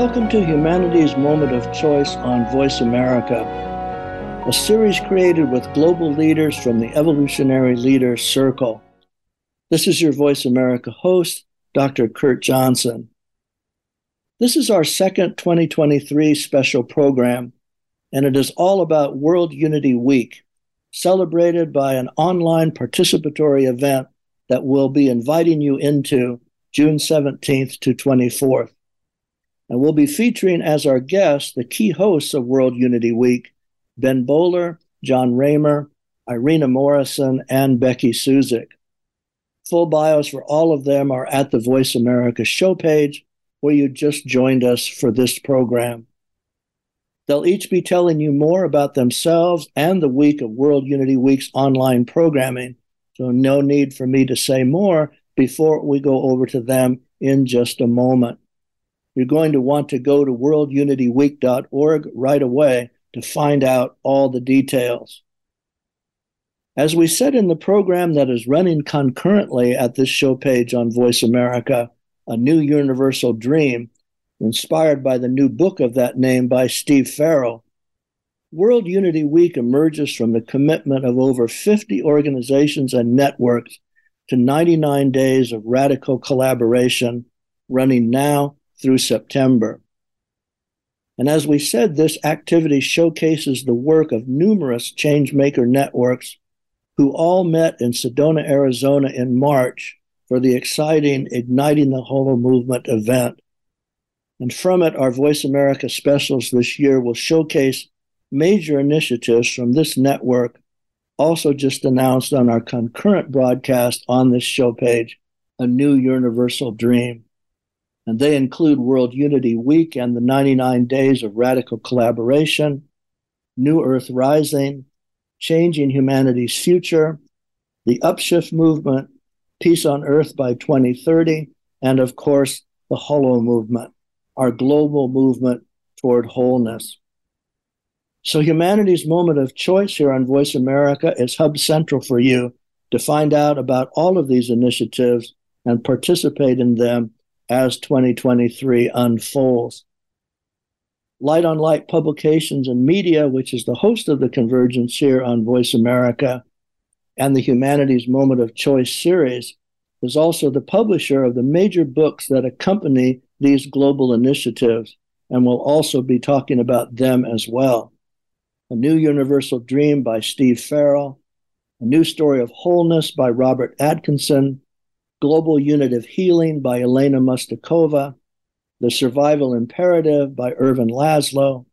Welcome to Humanity's Moment of Choice on Voice America, a series created with global leaders from the Evolutionary Leaders Circle. This is your Voice America host, Dr. Kurt Johnson. This is our second 2023 special program, and it is all about World Unity Week, celebrated by an online participatory event that we'll be inviting you into June 17th to 24th. And we'll be featuring as our guests the key hosts of World Unity Week Ben Bowler, Jon Ramer, Irina Morrison, and Becky Suzik. Full bios for all of them are at the Voice America show page, where you just joined us for this program. They'll each be telling you more about themselves and the week of World Unity Week's online programming, so no need for me to say more before we go over to them in just a moment. You're going to want to go to worldunityweek.org right away to find out all the details. As we said in the program that is running concurrently at this show page on Voice America, A New Universal Dream, inspired by the new book of that name by Steve Farrell, World Unity Week emerges from the commitment of over 50 organizations and networks to 99 days of radical collaboration running now through September. And as we said, this activity showcases the work of numerous changemaker networks who all met in Sedona, Arizona in March for the exciting Igniting the HoloMovement event. And from it, our Voice America specials this year will showcase major initiatives from this network, also just announced on our concurrent broadcast on this show page, A New Universal Dream and they include World Unity Week and the 99 Days of Radical Collaboration, New Earth Rising, Changing Humanity's Future, the Upshift Movement, Peace on Earth by 2030, and of course, the HoloMovement, our global movement toward wholeness. So, humanity's moment of choice here on Voice America is hub central for you to find out about all of these initiatives and participate in them as 2023 unfolds. Light on Light Publications and Media, which is the host of the Convergence here on Voice America, and the Humanity's Moment of Choice series, is also the publisher of the major books that accompany these global initiatives, and we'll also be talking about them as well. A New Universal Dream by Steve Farrell, A New Story of Wholeness by Robert Atkinson, Global Unitive Healing by Elena Mustakova, The Survival Imperative by Ervin Laszlo,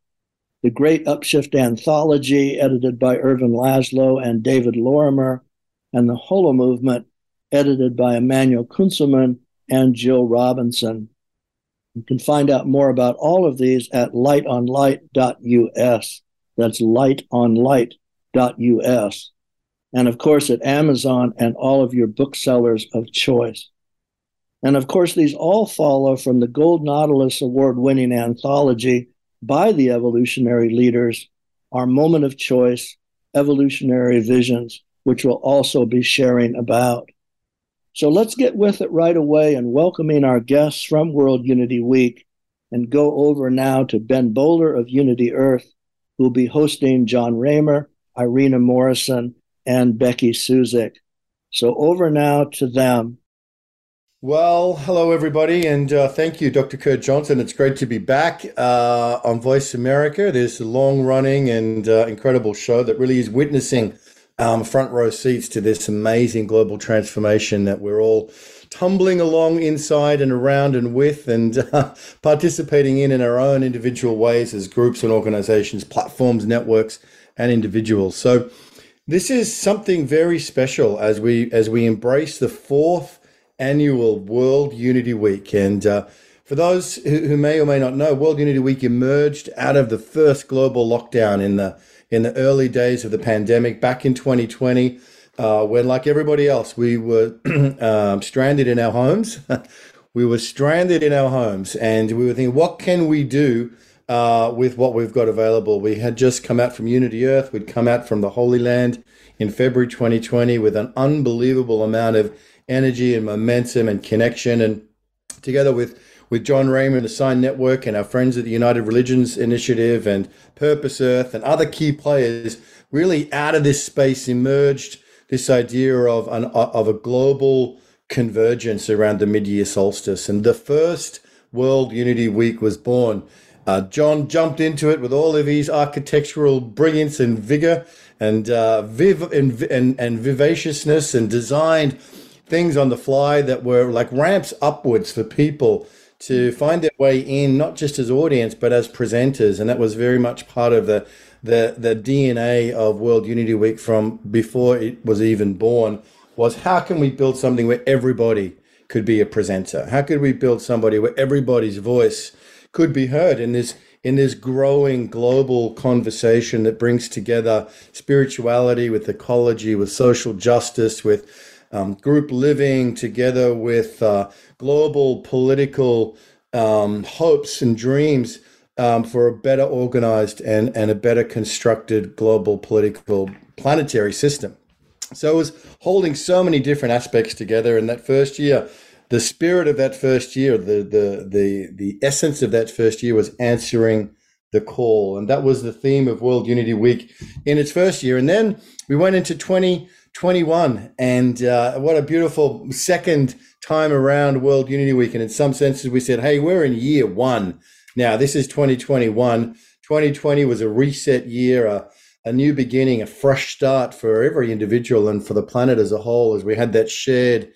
The Great Upshift Anthology, edited by Ervin Laszlo and David Lorimer, and The HoloMovement, edited by Emanuel Kuntzelman and Jill Robinson. You can find out more about all of these at lightonlight.us. That's lightonlight.us and of course at Amazon and all of your booksellers of choice. And of course, these all follow from the Gold Nautilus Award winning anthology by the evolutionary leaders, Our Moment of Choice Evolutionary Visions, which we'll also be sharing about. So let's get with it right away and welcoming our guests from World Unity Week and go over now to Ben Bowler of Unity Earth, who will be hosting Jon Ramer, Irina Morrison, and Becky Suzik. So over now to them. Well, hello everybody, and uh, thank you, Dr. Kurt Johnson. It's great to be back uh, on Voice America. This long-running and uh, incredible show that really is witnessing um, front row seats to this amazing global transformation that we're all tumbling along inside and around and with, and uh, participating in in our own individual ways as groups and organizations, platforms, networks, and individuals. So. This is something very special as we as we embrace the fourth annual World Unity Week. And uh, for those who, who, may or may not know, World Unity Week emerged out of the first global lockdown in the in the early days of the pandemic back in 2020, uh, when, like everybody else, we were um, stranded in our homes. we were stranded in our homes, and we were thinking, what can we do? Uh, with what we've got available. We had just come out from Unity Earth, we'd come out from the Holy Land in February 2020 with an unbelievable amount of energy and momentum and connection. And together with with John Raymond, the Sign Network, and our friends at the United Religions Initiative and Purpose Earth and other key players, really out of this space emerged this idea of an of a global convergence around the mid-year solstice. And the first World Unity Week was born. Uh, John jumped into it with all of his architectural brilliance and vigor and uh, viv and, and, and vivaciousness and designed things on the fly that were like ramps upwards for people to find their way in, not just as audience, but as presenters. And that was very much part of the, the, the DNA of World Unity Week from before it was even born was how can we build something where everybody could be a presenter? How could we build somebody where everybody's voice could be heard in this in this growing global conversation that brings together spirituality with ecology, with social justice, with um, group living, together with uh, global political um, hopes and dreams um, for a better organized and, and a better constructed global political planetary system. So it was holding so many different aspects together in that first year. The spirit of that first year, the the the the essence of that first year was answering the call, and that was the theme of World Unity Week in its first year. And then we went into 2021, and uh, what a beautiful second time around World Unity Week. And in some senses, we said, "Hey, we're in year one now. This is 2021. 2020 was a reset year." Uh, a new beginning, a fresh start for every individual and for the planet as a whole, as we had that shared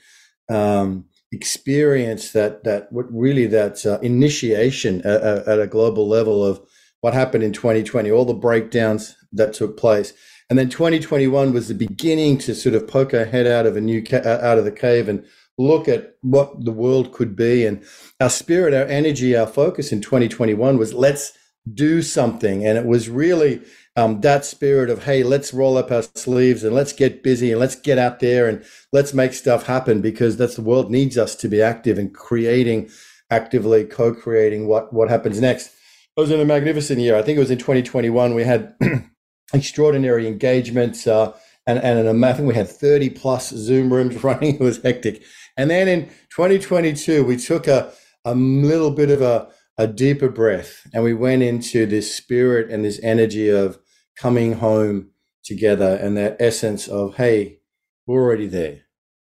um, experience, that that what really that uh, initiation at, at, a global level of what happened in 2020, all the breakdowns that took place, and then 2021 was the beginning to sort of poke our head out of a new ca- out of the cave and look at what the world could be. And our spirit, our energy, our focus in 2021 was let's do something, and it was really um, that spirit of hey let's roll up our sleeves and let's get busy and let's get out there and let's make stuff happen because that's the world needs us to be active and creating actively co-creating what what happens next it was in a magnificent year i think it was in 2021 we had extraordinary engagements uh, and, and I think we had 30 plus Zoom rooms running. It was hectic. And then in 2022, we took a, a little bit of a, a deeper breath and we went into this spirit and this energy of coming home together and that essence of hey we're already there.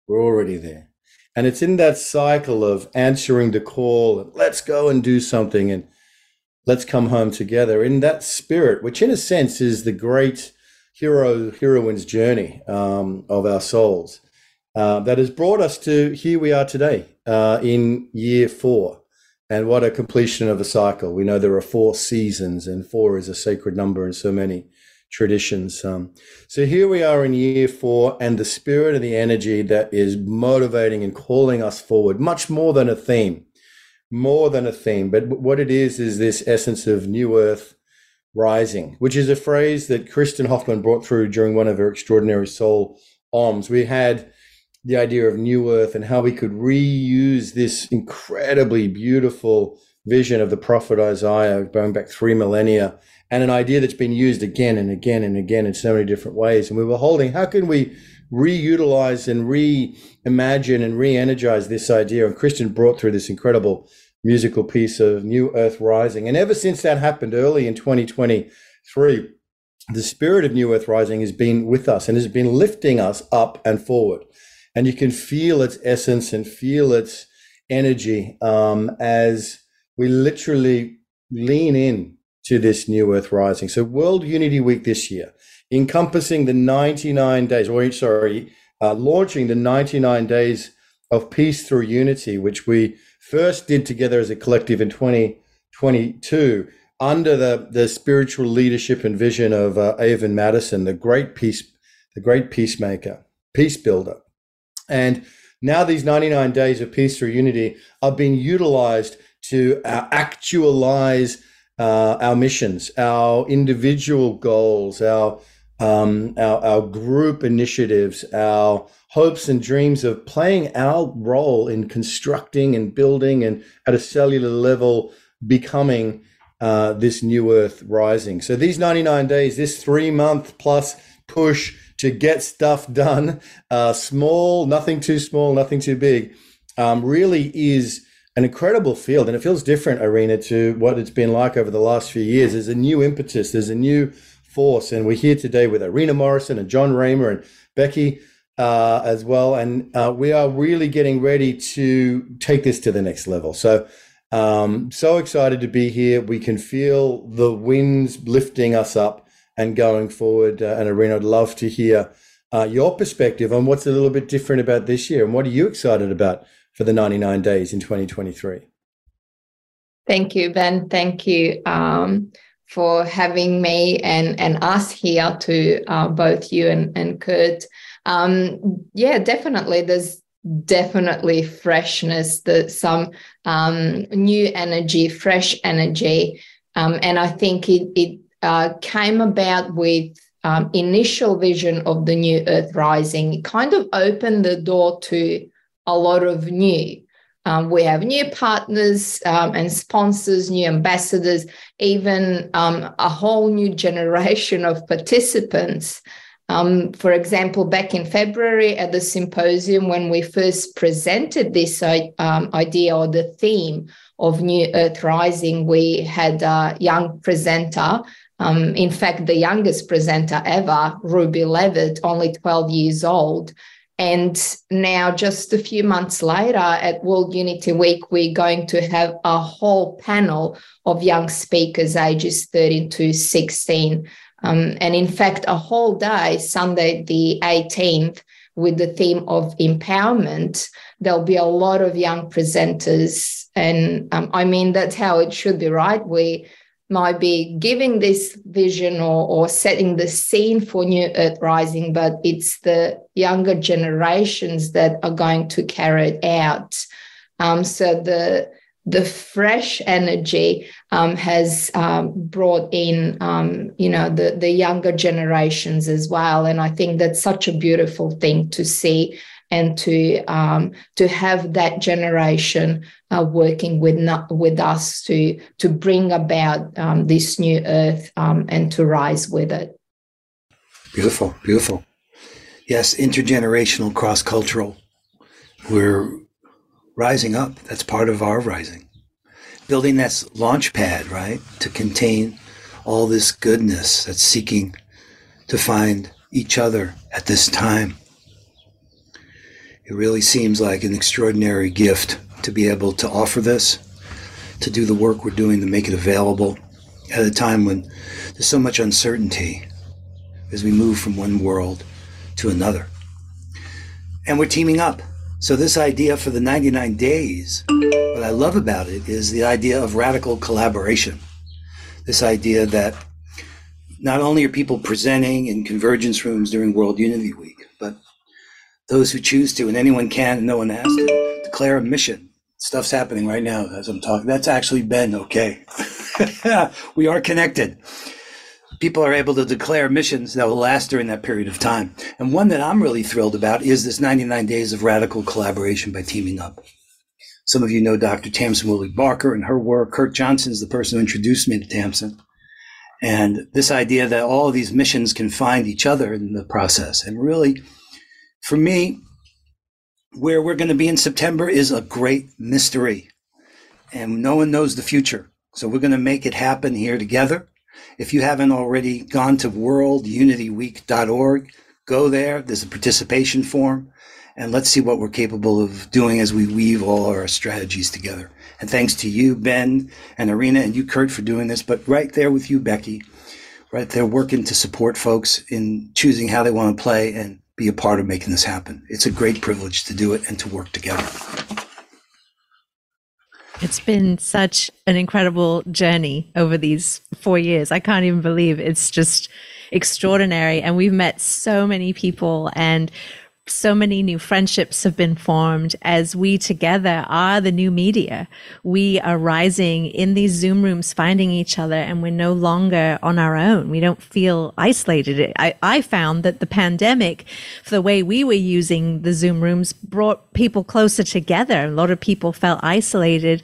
We're already there. And it's in that cycle of answering the call and let's go and do something and let's come home together in that spirit which in a sense is the great hero heroine's journey um, of our souls uh, that has brought us to here we are today uh, in year four. And what a completion of a cycle. We know there are four seasons, and four is a sacred number in so many traditions. Um, so here we are in year four, and the spirit and the energy that is motivating and calling us forward, much more than a theme, more than a theme. But what it is, is this essence of new earth rising, which is a phrase that Kristin Hoffmann brought through during one of her extraordinary soul alms. We had the idea of New Earth and how we could reuse this incredibly beautiful vision of the prophet Isaiah going back three millennia and an idea that's been used again and again and again in so many different ways. And we were holding, how can we reutilize and reimagine and re-energize this idea? And Christian brought through this incredible musical piece of New Earth Rising. And ever since that happened early in 2023, the spirit of New Earth Rising has been with us and has been lifting us up and forward and you can feel its essence and feel its energy um, as we literally lean in to this new earth rising so world unity week this year encompassing the 99 days or sorry uh, launching the 99 days of peace through unity which we first did together as a collective in 2022 under the, the spiritual leadership and vision of uh, Avon Mattison, the great peace, the great peacemaker, peace builder. And now these 99 days of peace through unity are being utilized to uh, actualize uh, our missions, our individual goals, our, um, our, our group initiatives, our hopes and dreams of playing our role in constructing and building and at a cellular level becoming uh, this new earth rising. So these 99 days, this three month plus push to get stuff done, uh, small, nothing too small, nothing too big, um, really is an incredible field, and it feels different, Irina to what it's been like over the last few years. There's a new impetus, there's a new force, and we're here today with Irina Morrison and Jon Ramer and Becky uh, as well, and uh, we are really getting ready to take this to the next level. So, um, so excited to be here. We can feel the winds lifting us up and going forward. Uh, and Irina I'd love to hear uh, your perspective on what's a little bit different about this year and what are you excited about for the 99 days in 2023. Thank you, Ben. Thank you um, for having me and, and us here to uh, both you and, and Kurt. Um, yeah, definitely. There's definitely freshness, the, some um, new energy, fresh energy. Um, and I think it, it uh, came about with um, initial vision of the new Earth Rising. It kind of opened the door to a lot of new. Um, we have new partners um, and sponsors, new ambassadors, even um, a whole new generation of participants. Um, for example, back in February at the symposium, when we first presented this um, idea or the theme of New Earth Rising, we had a young presenter. Um, in fact, the youngest presenter ever, Ruby Levitt, only 12 years old, and now, just a few months later, at World Unity Week, we're going to have a whole panel of young speakers ages 13 to 16. Um, and in fact, a whole day, Sunday, the 18th, with the theme of empowerment. There'll be a lot of young presenters. And um, I mean, that's how it should be, right? We might be giving this vision or, or setting the scene for New Earth Rising, but it's the younger generations that are going to carry it out. Um, so the the fresh energy um, has um, brought in, um, you know, the the younger generations as well, and I think that's such a beautiful thing to see and to um, to have that generation uh, working with not, with us to to bring about um, this new earth um, and to rise with it. Beautiful, beautiful. Yes, intergenerational, cross cultural. We're rising up. That's part of our rising. Building that launch pad, right, to contain all this goodness that's seeking to find each other at this time it really seems like an extraordinary gift to be able to offer this, to do the work we're doing to make it available at a time when there's so much uncertainty as we move from one world to another. And we're teaming up. So, this idea for the 99 days, what I love about it is the idea of radical collaboration. This idea that not only are people presenting in convergence rooms during World Unity Week, those who choose to, and anyone can, and no one has to, declare a mission. Stuff's happening right now as I'm talking. That's actually Ben, okay? we are connected. People are able to declare missions that will last during that period of time. And one that I'm really thrilled about is this 99 days of radical collaboration by teaming up. Some of you know Dr. Tamsin Woolley-Barker and her work. Kurt Johnson is the person who introduced me to Tamsin. And this idea that all of these missions can find each other in the process and really for me, where we're going to be in September is a great mystery, and no one knows the future. So we're going to make it happen here together. If you haven't already gone to worldunityweek.org, go there. There's a participation form, and let's see what we're capable of doing as we weave all our strategies together. And thanks to you, Ben and Irina, and you, Kurt, for doing this. But right there with you, Becky, right there working to support folks in choosing how they want to play and be a part of making this happen. It's a great privilege to do it and to work together. It's been such an incredible journey over these four years. I can't even believe it's just extraordinary. And we've met so many people and so many new friendships have been formed as we together are the new media. We are rising in these Zoom rooms, finding each other, and we're no longer on our own. We don't feel isolated. I, I found that the pandemic, for the way we were using the Zoom rooms, brought people closer together. A lot of people felt isolated.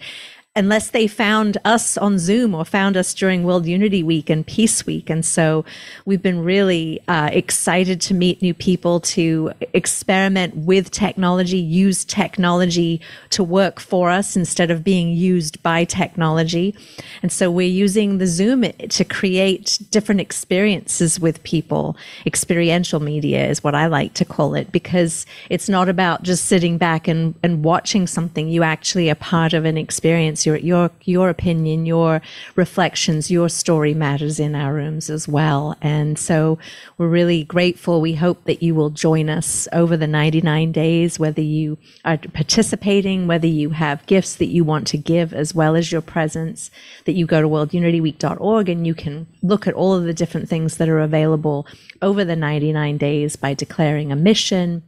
Unless they found us on Zoom or found us during World Unity Week and Peace Week. And so we've been really uh, excited to meet new people, to experiment with technology, use technology to work for us instead of being used by technology. And so we're using the Zoom to create different experiences with people. Experiential media is what I like to call it because it's not about just sitting back and, and watching something. You actually are part of an experience your your your opinion, your reflections, your story matters in our rooms as well. And so we're really grateful. We hope that you will join us over the 99 days, whether you are participating, whether you have gifts that you want to give, as well as your presence, that you go to worldunityweek.org and you can look at all of the different things that are available over the 99 days by declaring a mission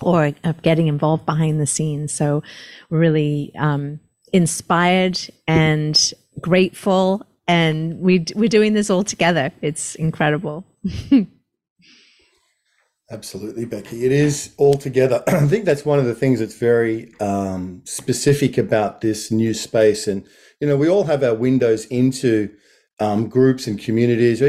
or uh, getting involved behind the scenes. So, really um, inspired and grateful and we we're doing this all together. It's incredible. Absolutely becky. It is all together. I think that's one of the things that's very um, specific about this new space. And you know we all have our windows into um, groups and communities.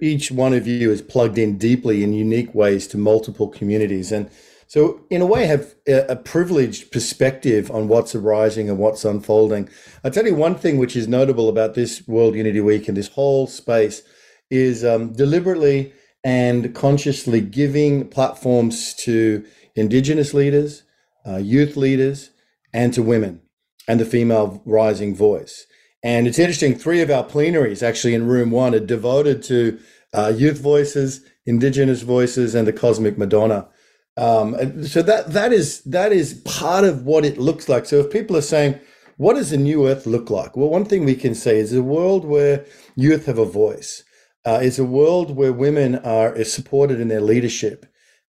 Each one of you is plugged in deeply in unique ways to multiple communities. And so, in a way, have a privileged perspective on what's arising and what's unfolding. I'll tell you one thing which is notable about this World Unity Week and this whole space is um, deliberately and consciously giving platforms to Indigenous leaders, uh, youth leaders, and to women and the female rising voice. And it's interesting, three of our plenaries actually in room one are devoted to uh, youth voices, Indigenous voices, and the cosmic Madonna. Um, so that that is that is part of what it looks like. So if people are saying, "What does a new Earth look like?" Well, one thing we can say is a world where youth have a voice. Uh, is a world where women are supported in their leadership,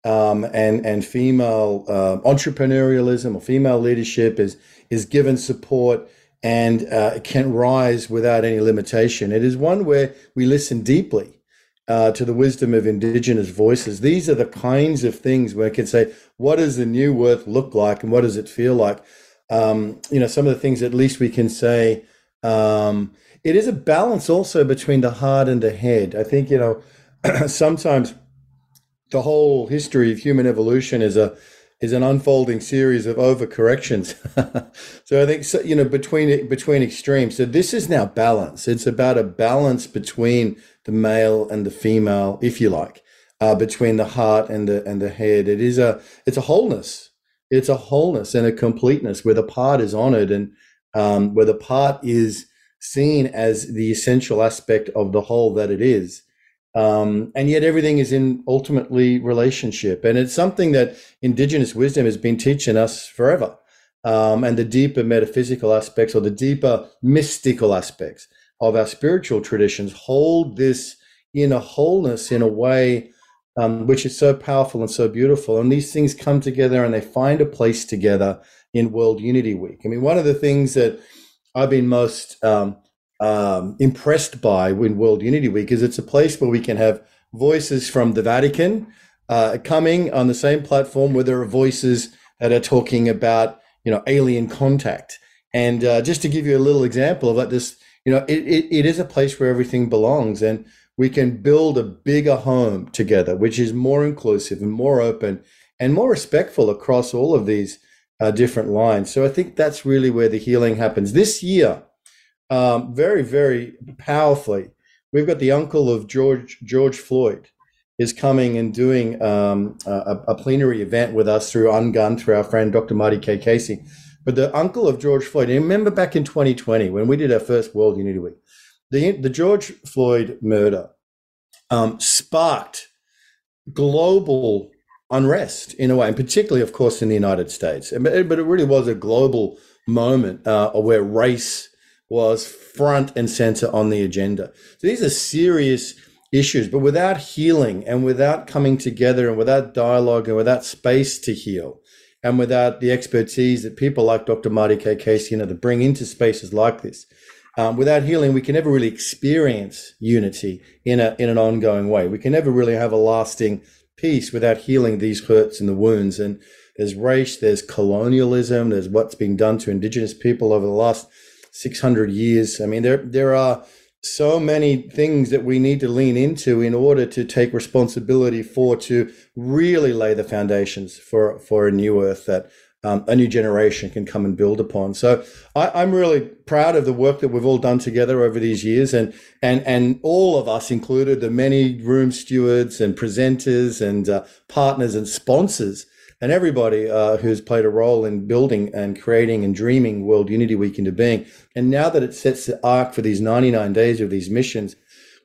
um, and and female uh, entrepreneurialism or female leadership is is given support and uh, can rise without any limitation. It is one where we listen deeply uh, to the wisdom of indigenous voices. These are the kinds of things where I can say, what does the new earth look like and what does it feel like? Um, you know, some of the things at least we can say. Um, it is a balance also between the heart and the head. I think, you know, sometimes the whole history of human evolution is a is an unfolding series of overcorrections. so I think so, you know between between extremes. So this is now balance. It's about a balance between the male and the female, if you like, uh, between the heart and the and the head. It is a it's a wholeness. It's a wholeness and a completeness where the part is honored and um, where the part is seen as the essential aspect of the whole that it is. Um, and yet everything is in ultimately relationship. And it's something that indigenous wisdom has been teaching us forever. Um, and the deeper metaphysical aspects or the deeper mystical aspects of our spiritual traditions hold this inner wholeness in a way um, which is so powerful and so beautiful. And these things come together and they find a place together in World Unity Week. I mean, one of the things that I've been most um, um, impressed by in World Unity Week is it's a place where we can have voices from the Vatican uh, coming on the same platform where there are voices that are talking about, you know, alien contact. And uh, just to give you a little example of that, this you know, it, it, it is a place where everything belongs and we can build a bigger home together, which is more inclusive and more open and more respectful across all of these uh, different lines. So I think that's really where the healing happens. This year, um, very, very powerfully, we've got the uncle of George George Floyd is coming and doing um, a, a, plenary event with us through Ungun, through our friend Dr. Marty K. Casey. But the uncle of George Floyd, and remember back in 2020 when we did our first World Unity Week, the, the George Floyd murder um, sparked global unrest in a way, and particularly, of course, in the United States. But it, but it really was a global moment uh, where race was front and center on the agenda. So these are serious issues, but without healing and without coming together and without dialogue and without space to heal, and without the expertise that people like Dr. Marty K. Casey, you know, to bring into spaces like this. Um, without healing, we can never really experience unity in a in an ongoing way. We can never really have a lasting peace without healing these hurts and the wounds. And there's race, there's colonialism, there's what's been done to Indigenous people over the last 600 years. I mean, there there are so many things that we need to lean into in order to take responsibility for to really lay the foundations for for a new earth that um, a new generation can come and build upon. So I, am really proud of the work that we've all done together over these years, and and and all of us included, the many room stewards and presenters and uh, partners and sponsors and everybody uh, who's played a role in building and creating and dreaming World Unity Week into being. And now that it sets the arc for these 99 days of these missions,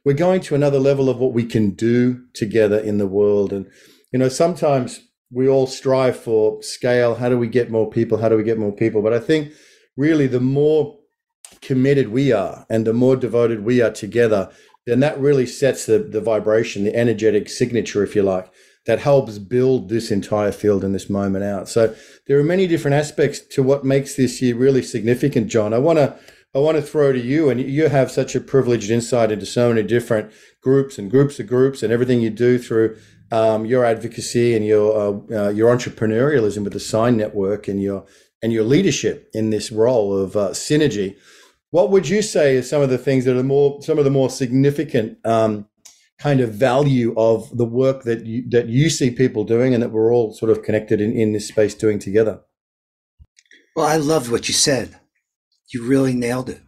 we're going to another level of what we can do together in the world. And, you know, sometimes we all strive for scale. How do we get more people? How do we get more people? But I think really the more committed we are and the more devoted we are together, then that really sets the, the vibration, the energetic signature, if you like, that helps build this entire field and this moment out. So there are many different aspects to what makes this year really significant, John. I want to I want to throw to you, and you have such a privileged insight into so many different groups and groups of groups and everything you do through um, your advocacy and your uh, uh, your entrepreneurialism with the Sign Network and your and your leadership in this role of uh, synergy. What would you say are some of the things that are more some of the more significant um, kind of value of the work that you, that you see people doing and that we're all sort of connected in, in this space doing together. Well, I loved what you said. You really nailed it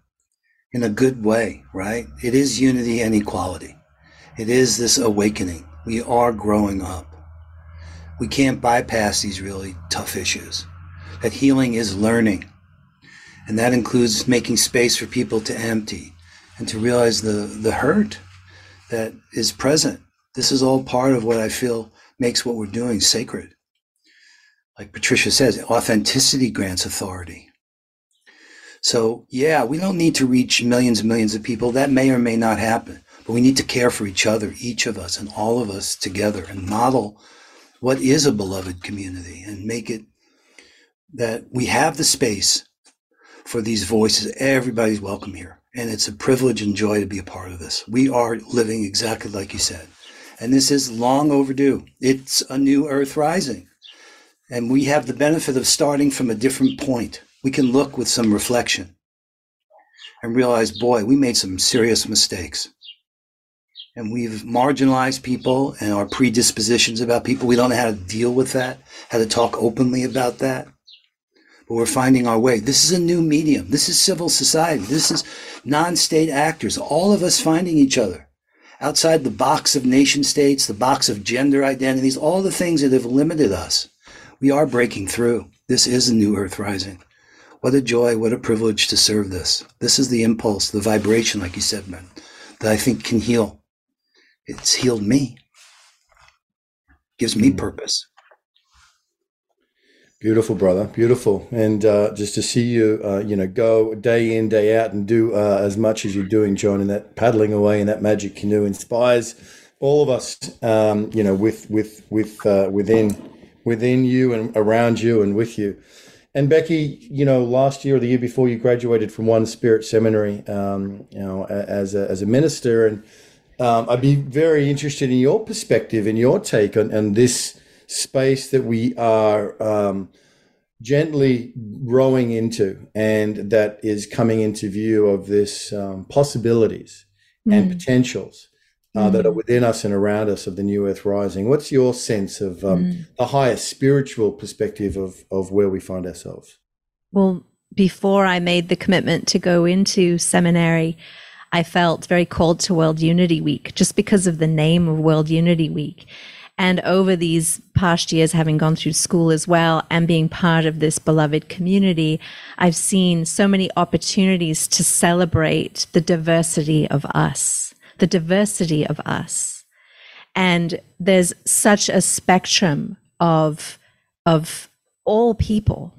in a good way, right? It is unity and equality. It is this awakening. We are growing up. We can't bypass these really tough issues. That healing is learning. And that includes making space for people to empty and to realize the, the hurt that is present. This is all part of what I feel makes what we're doing sacred. Like Patricia says, authenticity grants authority. So, yeah, we don't need to reach millions and millions of people. That may or may not happen. But we need to care for each other, each of us, and all of us together, and model what is a beloved community and make it that we have the space for these voices. Everybody's welcome here. And it's a privilege and joy to be a part of this. We are living exactly like you said. And this is long overdue. It's a new earth rising. And we have the benefit of starting from a different point. We can look with some reflection and realize, boy, we made some serious mistakes. And we've marginalized people and our predispositions about people. We don't know how to deal with that, how to talk openly about that but we're finding our way. This is a new medium. This is civil society. This is non-state actors, all of us finding each other outside the box of nation states, the box of gender identities, all the things that have limited us. We are breaking through. This is a new earth rising. What a joy, what a privilege to serve this. This is the impulse, the vibration, like you said, man, that I think can heal. It's healed me, gives me mm. purpose. Beautiful, brother. Beautiful. And uh, just to see you, uh, you know, go day in, day out and do uh, as much as you're doing, John, and that paddling away in that magic canoe inspires all of us, um, you know, with, with, with, uh, within, within you and around you and with you. And Becky, you know, last year or the year before, you graduated from One Spirit Seminary, um, you know, as a, as a minister. And um, I'd be very interested in your perspective and your take on, on this space that we are um, gently rowing into and that is coming into view of this um, possibilities mm. and potentials uh, mm. that are within us and around us of the new earth rising what's your sense of um, mm. the highest spiritual perspective of, of where we find ourselves well before i made the commitment to go into seminary i felt very called to world unity week just because of the name of world unity week and over these past years, having gone through school as well and being part of this beloved community, I've seen so many opportunities to celebrate the diversity of us, the diversity of us. And there's such a spectrum of, of all people.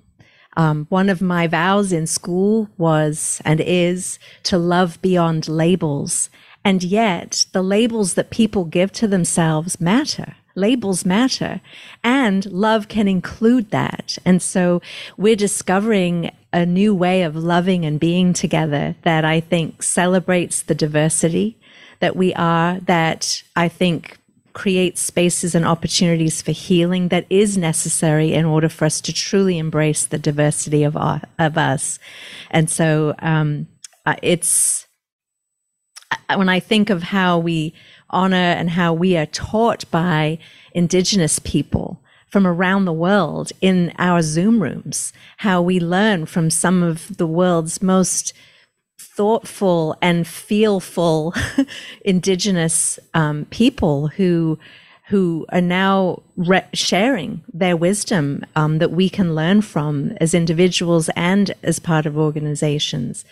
Um, one of my vows in school was and is to love beyond labels. And yet the labels that people give to themselves matter labels matter and love can include that. And so we're discovering a new way of loving and being together that I think celebrates the diversity that we are, that I think creates spaces and opportunities for healing that is necessary in order for us to truly embrace the diversity of our, of us. And so um, it's when I think of how we honor and how we are taught by indigenous people from around the world in our Zoom rooms, how we learn from some of the world's most thoughtful and feelful indigenous um, people who who are now re- sharing their wisdom um, that we can learn from as individuals and as part of organizations.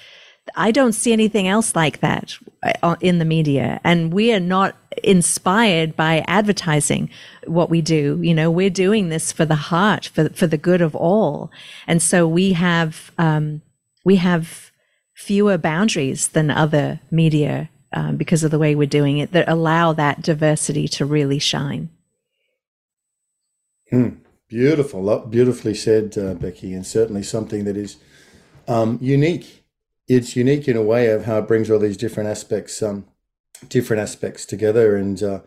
I don't see anything else like that uh, in the media. And we are not inspired by advertising what we do. You know, we're doing this for the heart, for, for the good of all. And so we have, um, we have fewer boundaries than other media um, because of the way we're doing it that allow that diversity to really shine. Hmm. Beautiful, beautifully said, uh, Becky, and certainly something that is um, unique it's unique in a way of how it brings all these different aspects, um, different aspects together. And uh,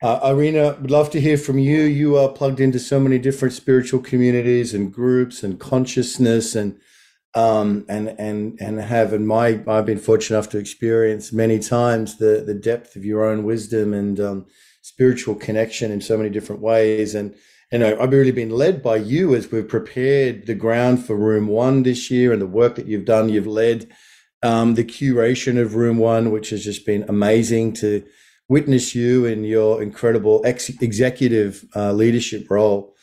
uh, Irina, would love to hear from you. You are plugged into so many different spiritual communities and groups and consciousness, and um, and and and have and my I've been fortunate enough to experience many times the the depth of your own wisdom and um, spiritual connection in so many different ways. And and I've really been led by you as we've prepared the ground for Room One this year, and the work that you've done. You've led um, the curation of Room One, which has just been amazing to witness you in your incredible ex- executive uh, leadership role.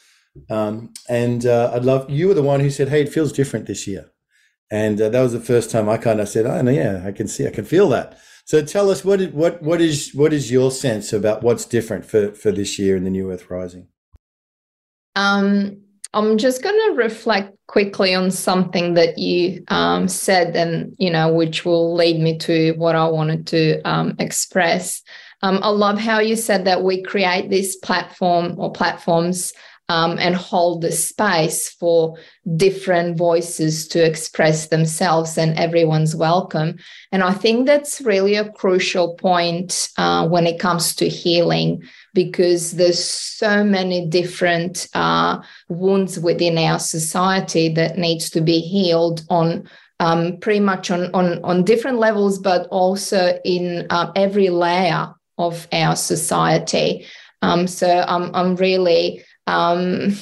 Um, and uh, I'd love you were the one who said, "Hey, it feels different this year," and uh, that was the first time I kind of said, "Oh, no, yeah, I can see, I can feel that." So tell us what what what is what is your sense about what's different for for this year in the New Earth Rising? Um, I'm just going to reflect quickly on something that you um, said, and you know, which will lead me to what I wanted to um, express. Um, I love how you said that we create this platform or platforms um, and hold the space for different voices to express themselves, and everyone's welcome. And I think that's really a crucial point uh, when it comes to healing because there's so many different uh, wounds within our society that needs to be healed on um, pretty much on, on, on different levels, but also in uh, every layer of our society. Um, so I'm, I'm really um,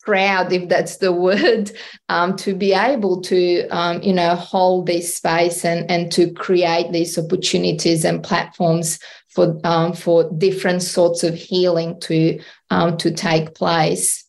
proud, if that's the word, um, to be able to, um, you know, hold this space and, and to create these opportunities and platforms for um, for different sorts of healing to um, to take place.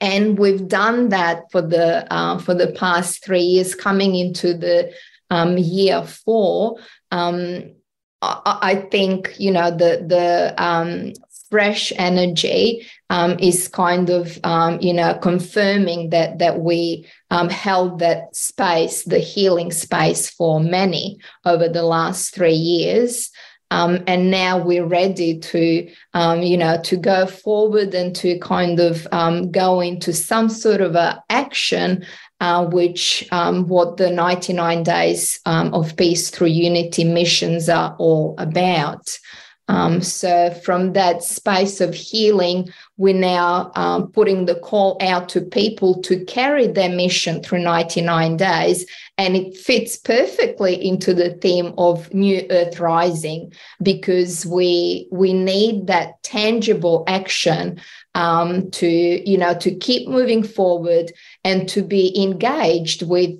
And we've done that for the uh, for the past three years, coming into the um, year four. Um, I, I, think you know the the um, fresh energy um, is kind of um, you know confirming that that we um, held that space the healing space for many over the last three years um, and now we're ready to, um, you know, to go forward and to kind of um, go into some sort of a action, uh, which um, what the 99 days um, of peace through unity missions are all about. Um, so, from that space of healing, we're now um, putting the call out to people to carry their mission through 99 days. And it fits perfectly into the theme of New Earth Rising because we, we need that tangible action um, to, you know, to keep moving forward and to be engaged with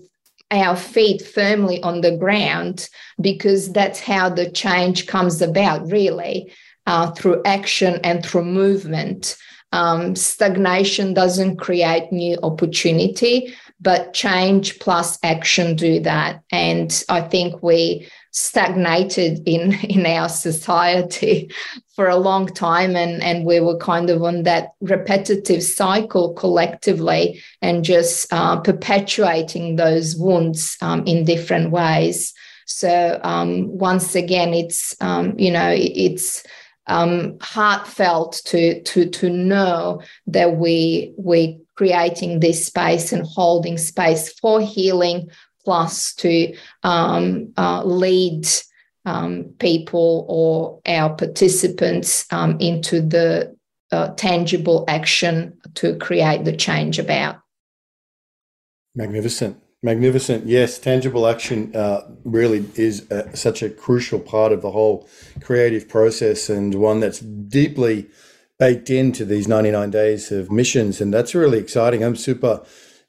our feet firmly on the ground because that's how the change comes about, really, uh, through action and through movement. Um, stagnation doesn't create new opportunity, but change plus action do that. And I think we stagnated in in our society for a long time and and we were kind of on that repetitive cycle collectively and just uh, perpetuating those wounds um, in different ways so um, once again it's um, you know it's um, heartfelt to to to know that we we creating this space and holding space for healing plus to um, uh, lead um, people or our participants um, into the uh, tangible action to create the change about. Magnificent. Magnificent. Yes, tangible action uh, really is uh, such a crucial part of the whole creative process and one that's deeply baked into these 99 days of missions. And that's really exciting. I'm super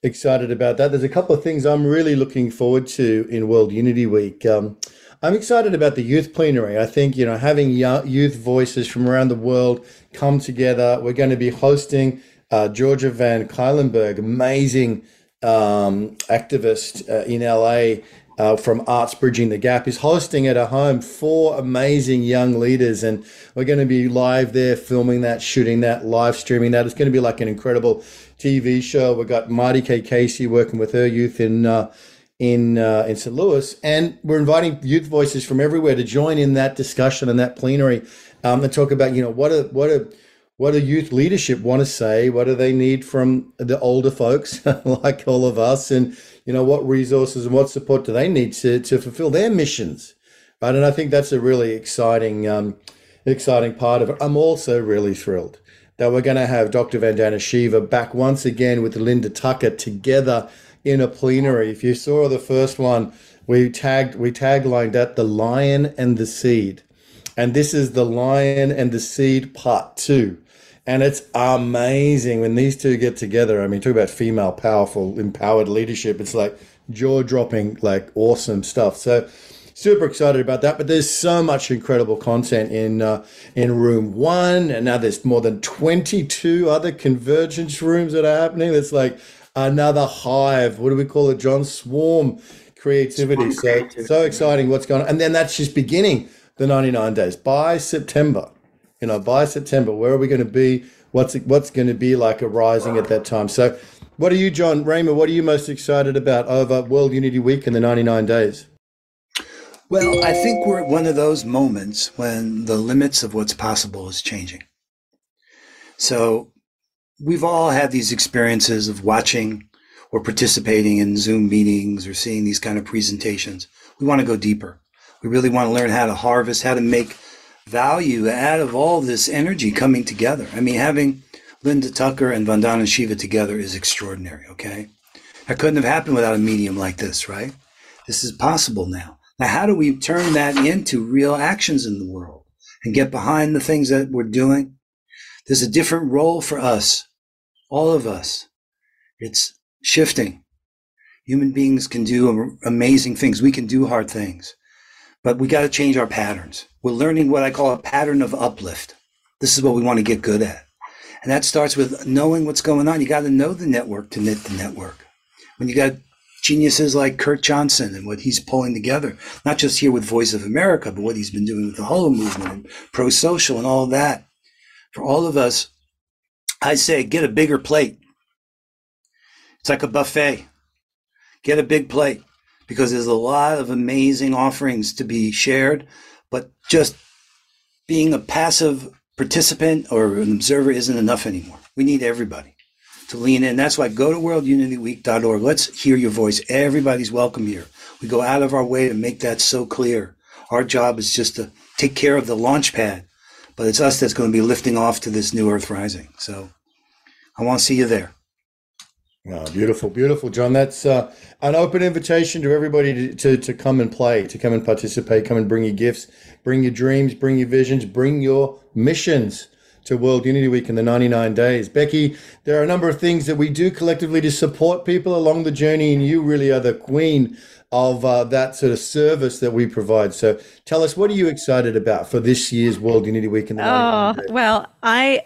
excited about that. There's a couple of things I'm really looking forward to in World Unity Week. Um, I'm excited about the youth plenary. I think, you know, having youth voices from around the world come together. We're going to be hosting uh, Georgia Van Cuylenburg, amazing um, activist uh, in LA uh, from Arts Bridging the Gap, is hosting at a home four amazing young leaders. And we're going to be live there filming that, shooting that, live streaming that. It's going to be like an incredible TV show. We've got Marty K. Casey working with her youth in. Uh, in uh, in St. Louis, and we're inviting youth voices from everywhere to join in that discussion and that plenary, um, and talk about you know what a what a what do youth leadership want to say? What do they need from the older folks like all of us? And, you know, what resources and what support do they need to, to fulfill their missions? Right. And I think that's a really exciting, um, exciting part of it. I'm also really thrilled that we're going to have Dr. Vandana Shiva back once again with Linda Tucker together in a plenary. If you saw the first one, we tagged, we taglined that the lion and the seed. And this is the lion and the seed part two and it's amazing when these two get together. I mean, talk about female, powerful, empowered leadership. It's like jaw dropping, like awesome stuff. So, super excited about that. But there's so much incredible content in uh, in room one, and now there's more than 22 other convergence rooms that are happening. It's like another hive. What do we call it, Jon? Swarm creativity. Swarm creativity. So so exciting. What's going on? And then that's just beginning the 99 days by September you know, by September, where are we going to be? What's it, what's going to be like arising at that time? So, what are you, Jon Ramer? What are you most excited about over World Unity Week and the 99 days? Well, I think we're at one of those moments when the limits of what's possible is changing. So, we've all had these experiences of watching or participating in Zoom meetings or seeing these kind of presentations. We want to go deeper. We really want to learn how to harvest, how to make value out of all this energy coming together. I mean, having Linda Tucker and Vandana Shiva together is extraordinary, okay? That couldn't have happened without a medium like this, right? This is possible now. Now, how do we turn that into real actions in the world and get behind the things that we're doing? There's a different role for us, all of us. It's shifting. Human beings can do amazing things. We can do hard things, but we got to change our patterns. We're learning what I call a pattern of uplift. This is what we want to get good at. And that starts with knowing what's going on. You got to know the network to knit the network. When you got geniuses like Kurt Johnson and what he's pulling together, not just here with Voice of America, but what he's been doing with the HoloMovement and pro social and all that. For all of us, I say get a bigger plate. It's like a buffet. Get a big plate because there's a lot of amazing offerings to be shared, but just being a passive participant or an observer isn't enough anymore. We need everybody to lean in. That's why go to worldunityweek.org. Let's hear your voice. Everybody's welcome here. We go out of our way to make that so clear. Our job is just to take care of the launch pad, but it's us that's going to be lifting off to this new Earth rising. So I want to see you there. Oh, beautiful, beautiful, Jon. That's uh, an open invitation to everybody to, to, to come and play, to come and participate, come and bring your gifts, bring your dreams, bring your visions, bring your missions to World Unity Week in the 99 days. Becky, there are a number of things that we do collectively to support people along the journey, and you really are the queen of uh, that sort of service that we provide. So tell us, what are you excited about for this year's World Unity Week? In the oh, well, I,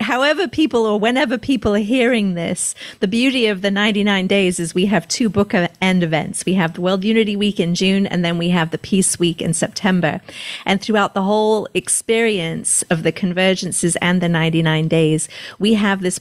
however people or whenever people are hearing this, the beauty of the 99 days is we have two book end events. We have the World Unity Week in June, and then we have the Peace Week in September. And throughout the whole experience of the convergences and the 99 days, we have this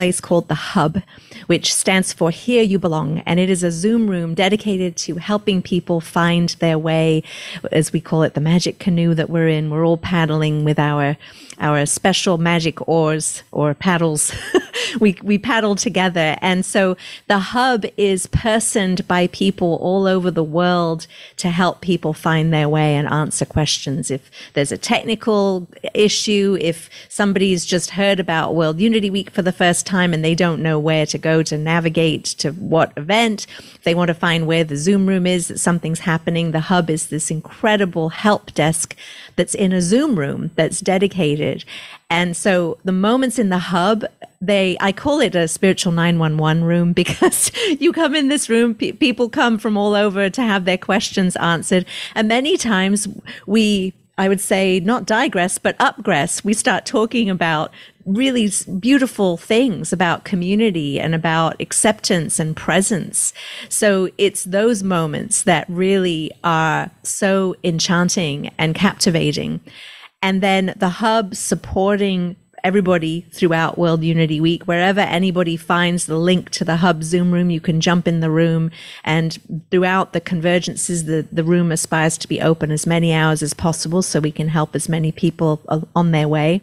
place called the Hub, which stands for Here You Belong. And it is a Zoom room dedicated to helping people find their way, as we call it, the magic canoe that we're in. We're all paddling with our our special magic oars or paddles. we we paddle together. And so the hub is personed by people all over the world to help people find their way and answer questions. If there's a technical issue, if somebody's just heard about World Unity Week for the first time and they don't know where to go to navigate to what event, they want to find where the Zoom room is, that something's happening. The hub is this incredible help desk that's in a Zoom room that's dedicated. And so the moments in the hub, they, I call it a spiritual 911 room because you come in this room, pe- people come from all over to have their questions answered. And many times we, I would say, not digress, but upgress. We start talking about really beautiful things about community and about acceptance and presence. So it's those moments that really are so enchanting and captivating. And then the hub supporting everybody throughout World Unity Week. Wherever anybody finds the link to the hub Zoom room, you can jump in the room. And throughout the convergences, the, the room aspires to be open as many hours as possible so we can help as many people uh, on their way.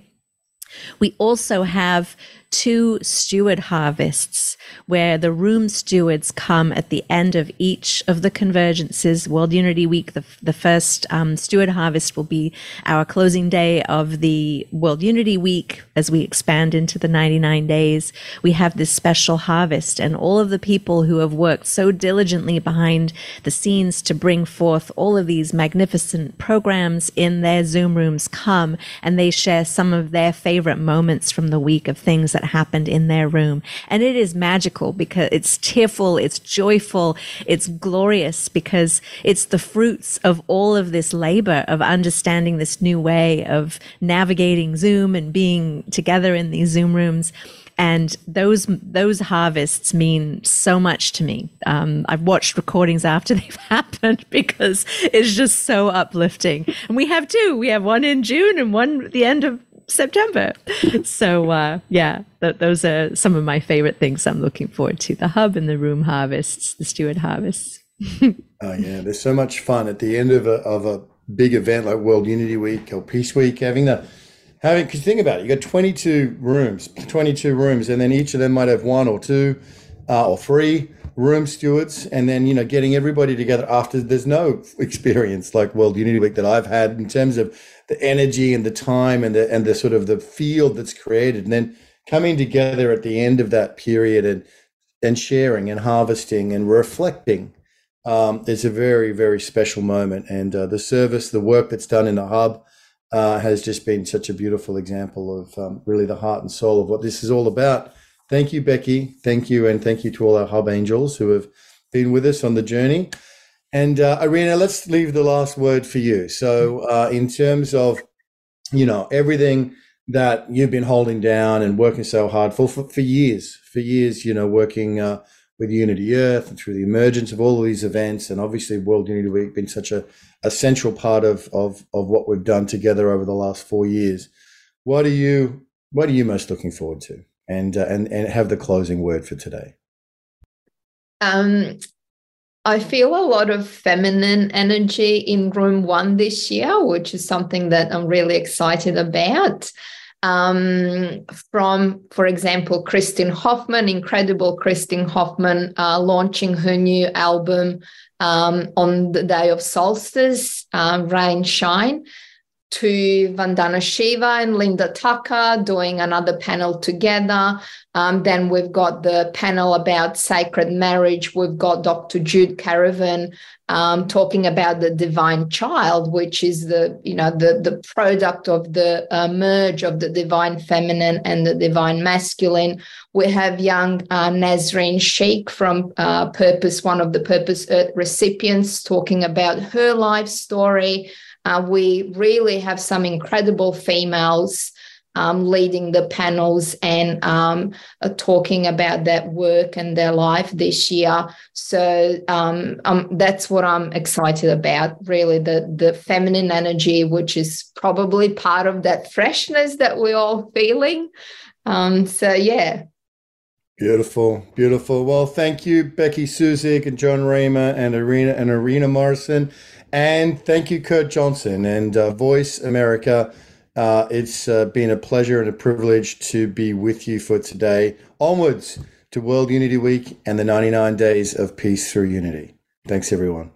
We also have two steward harvests where the room stewards come at the end of each of the convergences. World Unity Week, the, the first um, steward harvest will be our closing day of the World Unity Week as we expand into the 99 days. We have this special harvest and all of the people who have worked so diligently behind the scenes to bring forth all of these magnificent programs in their Zoom rooms come and they share some of their favorite moments from the week of things that that happened in their room. And it is magical because it's tearful, it's joyful, it's glorious because it's the fruits of all of this labor of understanding this new way of navigating Zoom and being together in these Zoom rooms and those those harvests mean so much to me. Um, I've watched recordings after they've happened because it's just so uplifting. And we have two. We have one in June and one at the end of September. so uh, yeah, th- those are some of my favorite things I'm looking forward to: the hub and the room harvests, the steward harvests. oh yeah, there's so much fun at the end of a of a big event like World Unity Week or Peace Week, having the having because think about it, you got 22 rooms, 22 rooms, and then each of them might have one or two uh, or three room stewards, and then you know getting everybody together after there's no experience like World Unity Week that I've had in terms of the energy and the time and the and the sort of the field that's created, and then coming together at the end of that period and and sharing and harvesting and reflecting um, is a very very special moment. And uh, the service, the work that's done in the hub. Uh, has just been such a beautiful example of um, really the heart and soul of what this is all about. Thank you, Becky. Thank you, and thank you to all our hub angels who have been with us on the journey. And uh, Irina, let's leave the last word for you. So, uh, in terms of, you know, everything that you've been holding down and working so hard for for, for years, for years, you know, working uh, with Unity Earth and through the emergence of all of these events, and obviously World Unity Week been such a, a central part of, of of what we've done together over the last four years. What are you What are you most looking forward to? And uh, and and have the closing word for today. Um, I feel a lot of feminine energy in room one this year, which is something that I'm really excited about. Um, from, for example, Kristin Hoffmann, incredible Kristin Hoffmann, uh, launching her new album um, on the day of solstice, uh, Rain Shine to Vandana Shiva and Linda Tucker doing another panel together. Um, then we've got the panel about sacred marriage. We've got Dr. Jude Currivan um, talking about the divine child, which is the you know the the product of the uh, merge of the divine feminine and the divine masculine. We have young uh, Nasreen Sheikh from uh, Purpose, one of the Purpose Earth recipients, talking about her life story. Uh, we really have some incredible females um, leading the panels and um, uh, talking about that work and their life this year. So um, um, that's what I'm excited about. Really, the the feminine energy, which is probably part of that freshness that we're all feeling. Um, so yeah, Beautiful, beautiful. Well, thank you, Becky Suzik and Jon Ramer and Irina and Irina Morrison, and thank you, Kurt Johnson and uh, Voice America. Uh, it's uh, been a pleasure and a privilege to be with you for today. Onwards to World Unity Week and the 99 Days of Peace Through Unity. Thanks, everyone.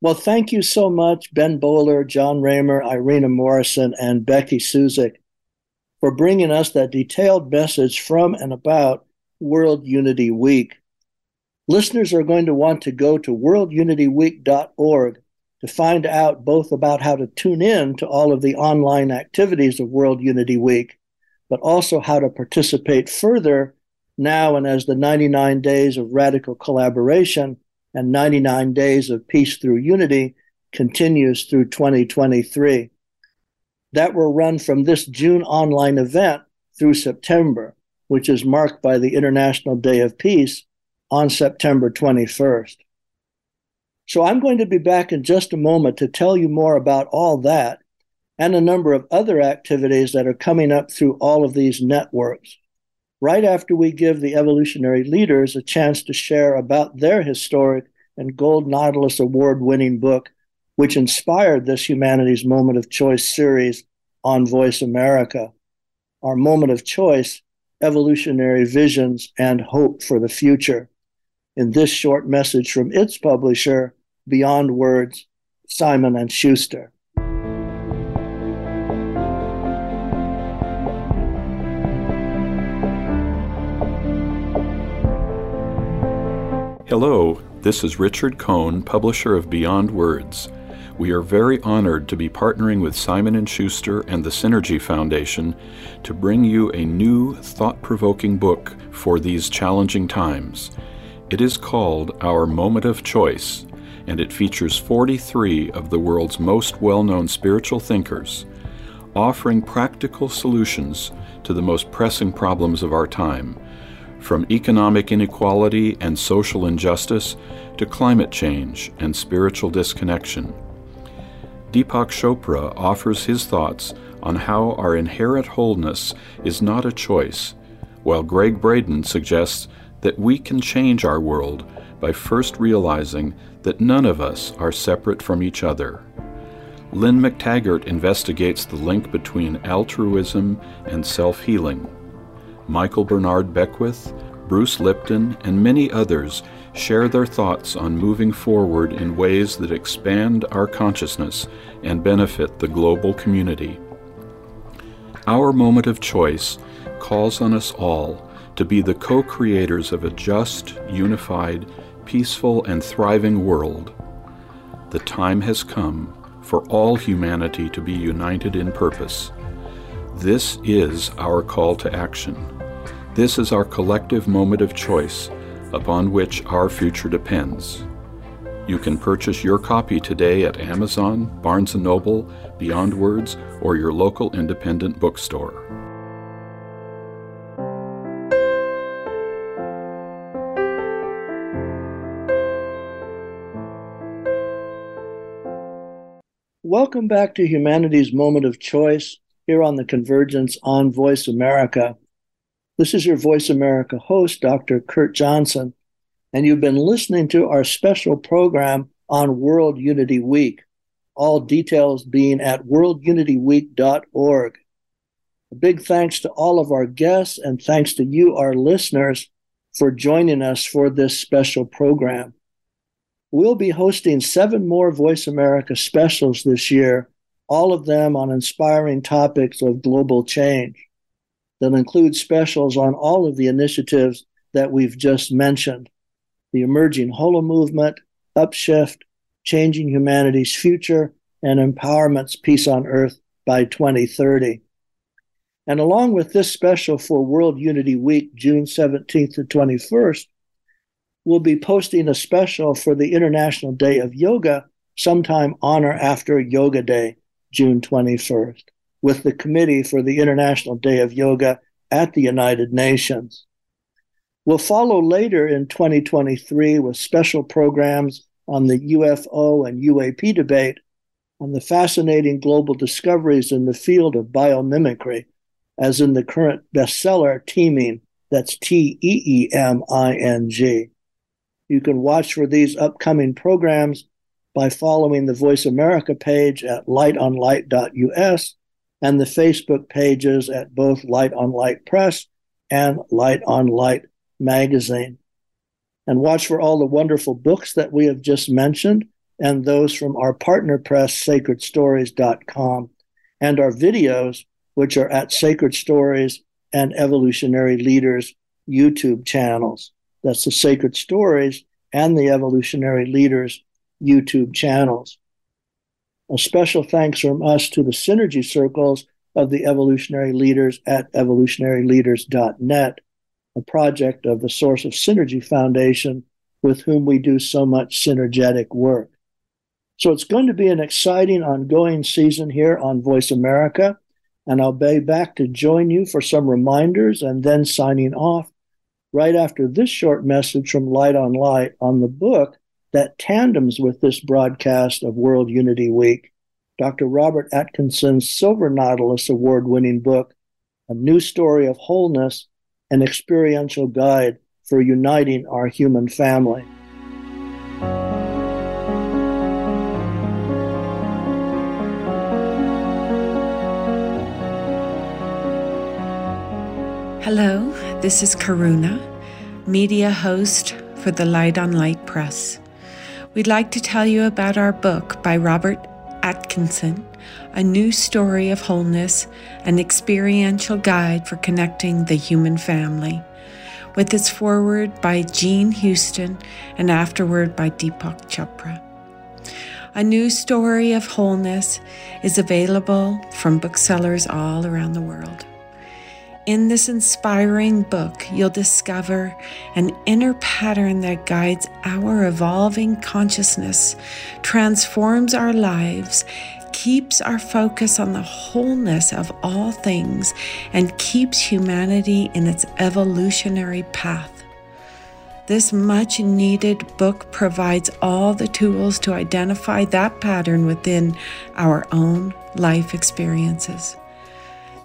Well, thank you so much, Ben Bowler, Jon Ramer, Irina Morrison, and Becky Suzik, for bringing us that detailed message from and about World Unity Week. Listeners are going to want to go to worldunityweek.org to find out both about how to tune in to all of the online activities of World Unity Week, but also how to participate further now and as the 99 days of radical collaboration and 99 days of peace through unity continues through 2023. That will run from this June online event through September which is marked by the International Day of Peace on September 21st. So I'm going to be back in just a moment to tell you more about all that and a number of other activities that are coming up through all of these networks. Right after we give the evolutionary leaders a chance to share about their historic and Gold Nautilus Award winning book, which inspired this Humanity's Moment of Choice series on Voice America. Our moment of choice evolutionary visions and hope for the future. In this short message from its publisher, Beyond Words, Simon and Schuster. Hello, this is Richard Cohn, publisher of Beyond Words. We are very honored to be partnering with Simon & Schuster and the Synergy Foundation to bring you a new thought-provoking book for these challenging times. It is called Our Moment of Choice, and it features 43 of the world's most well-known spiritual thinkers, offering practical solutions to the most pressing problems of our time, from economic inequality and social injustice to climate change and spiritual disconnection. Deepak Chopra offers his thoughts on how our inherent wholeness is not a choice, while Gregg Braden suggests that we can change our world by first realizing that none of us are separate from each other. Lynne McTaggart investigates the link between altruism and self healing. Michael Bernard Beckwith, Bruce Lipton, and many others share their thoughts on moving forward in ways that expand our consciousness and benefit the global community. Our moment of choice calls on us all to be the co creators of a just, unified, peaceful, and thriving world. The time has come for all humanity to be united in purpose. This is our call to action. This is our collective moment of choice upon which our future depends. You can purchase your copy today at Amazon, Barnes & Noble, Beyond Words, or your local independent bookstore. Welcome back to Humanity's Moment of Choice here on the Convergence on Voice America. This is your Voice America host, Dr. Kurt Johnson, and you've been listening to our special program on World Unity Week, all details being at worldunityweek.org. A big thanks to all of our guests and thanks to you, our listeners, for joining us for this special program. We'll be hosting seven more Voice America specials this year, all of them on inspiring topics of global change that include specials on all of the initiatives that we've just mentioned the emerging HoloMovement, Upshift, Changing Humanity's Future, and Empowerment's Peace on Earth by 2030. And along with this special for World Unity Week, June 17th to 21st, we'll be posting a special for the International Day of Yoga sometime on or after Yoga Day, June 21st with the Committee for the International Day of Yoga at the United Nations. We'll follow later in 2023 with special programs on the UFO and UAP debate, on the fascinating global discoveries in the field of biomimicry, as in the current bestseller Teeming That's T E E M I N G. You can watch for these upcoming programs by following the Voice America page at lightonlight.us and the Facebook pages at both Light on Light Press and Light on Light Magazine. And watch for all the wonderful books that we have just mentioned and those from our partner press, sacredstories.com, and our videos, which are at Sacred Stories and Evolutionary Leaders YouTube channels. That's the Sacred Stories and the Evolutionary Leaders YouTube channels. A special thanks from us to the synergy circles of the evolutionary leaders at evolutionaryleaders.net, a project of the Source of Synergy Foundation with whom we do so much synergetic work. So it's going to be an exciting ongoing season here on Voice America, and I'll be back to join you for some reminders and then signing off right after this short message from Light on Light on the book that tandems with this broadcast of World Unity Week. Dr. Robert Atkinson's Silver Nautilus Award winning book, A New Story of Wholeness, an experiential guide for uniting our human family. Hello, this is Karuna, media host for the Light on Light Press. We'd like to tell you about our book by Robert Atkinson, A New Story of Wholeness, an experiential guide for connecting the human family, with its foreword by Jean Houston and afterword by Deepak Chopra. A New Story of Wholeness is available from booksellers all around the world. In this inspiring book, you'll discover an inner pattern that guides our evolving consciousness, transforms our lives, keeps our focus on the wholeness of all things, and keeps humanity in its evolutionary path. This much needed book provides all the tools to identify that pattern within our own life experiences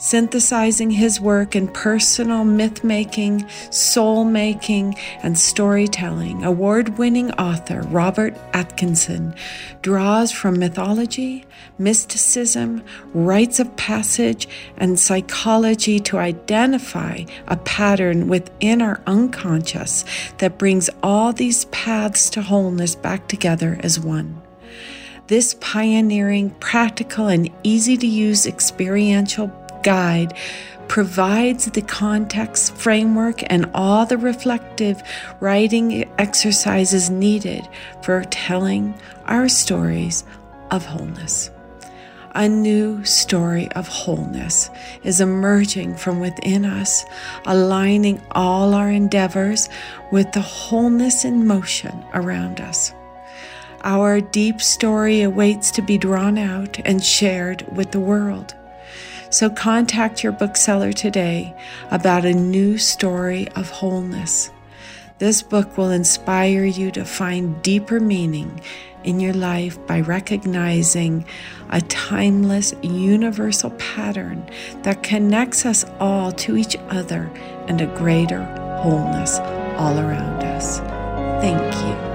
synthesizing his work in personal myth making, soul making, and storytelling, award winning author Robert Atkinson draws from mythology, mysticism, rites of passage, and psychology to identify a pattern within our unconscious that brings all these paths to wholeness back together as one. This pioneering, practical, and easy to use experiential guide provides the context, framework, and all the reflective writing exercises needed for telling our stories of wholeness. A new story of wholeness is emerging from within us, aligning all our endeavors with the wholeness in motion around us. Our deep story awaits to be drawn out and shared with the world. So contact your bookseller today about a new story of wholeness. This book will inspire you to find deeper meaning in your life by recognizing a timeless, universal pattern that connects us all to each other and a greater wholeness all around us. Thank you.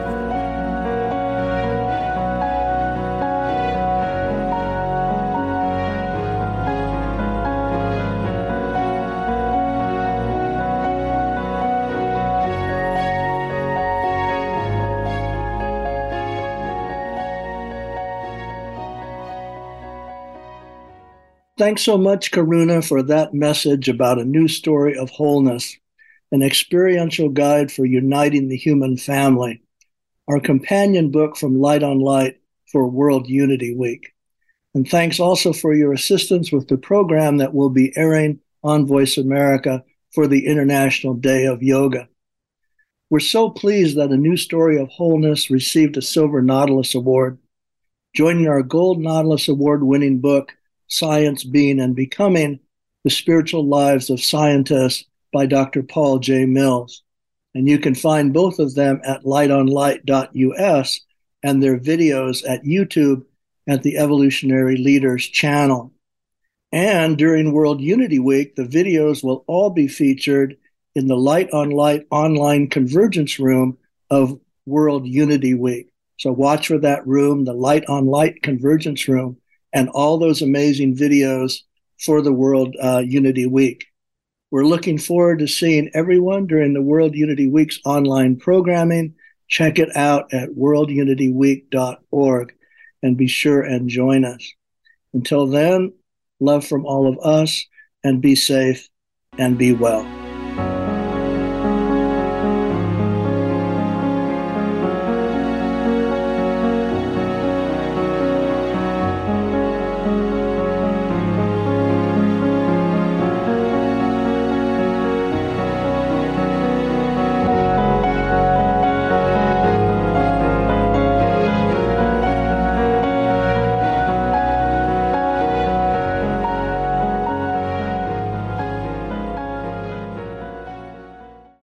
Thanks so much, Karuna, for that message about a new story of wholeness, an experiential guide for uniting the human family, our companion book from Light on Light for World Unity Week. And thanks also for your assistance with the program that will be airing on Voice America for the International Day of Yoga. We're so pleased that a new story of wholeness received a Silver Nautilus Award. Joining our Gold Nautilus Award winning book, Science, Being, and Becoming The Spiritual Lives of Scientists by Dr. Paul J. Mills. And you can find both of them at lightonlight.us and their videos at YouTube at the Evolutionary Leaders channel. And during World Unity Week, the videos will all be featured in the Light on Light online convergence room of World Unity Week. So watch for that room, the Light on Light convergence room, and all those amazing videos for the World uh, Unity Week. We're looking forward to seeing everyone during the World Unity Week's online programming. Check it out at worldunityweek.org and be sure and join us. Until then, love from all of us and be safe and be well.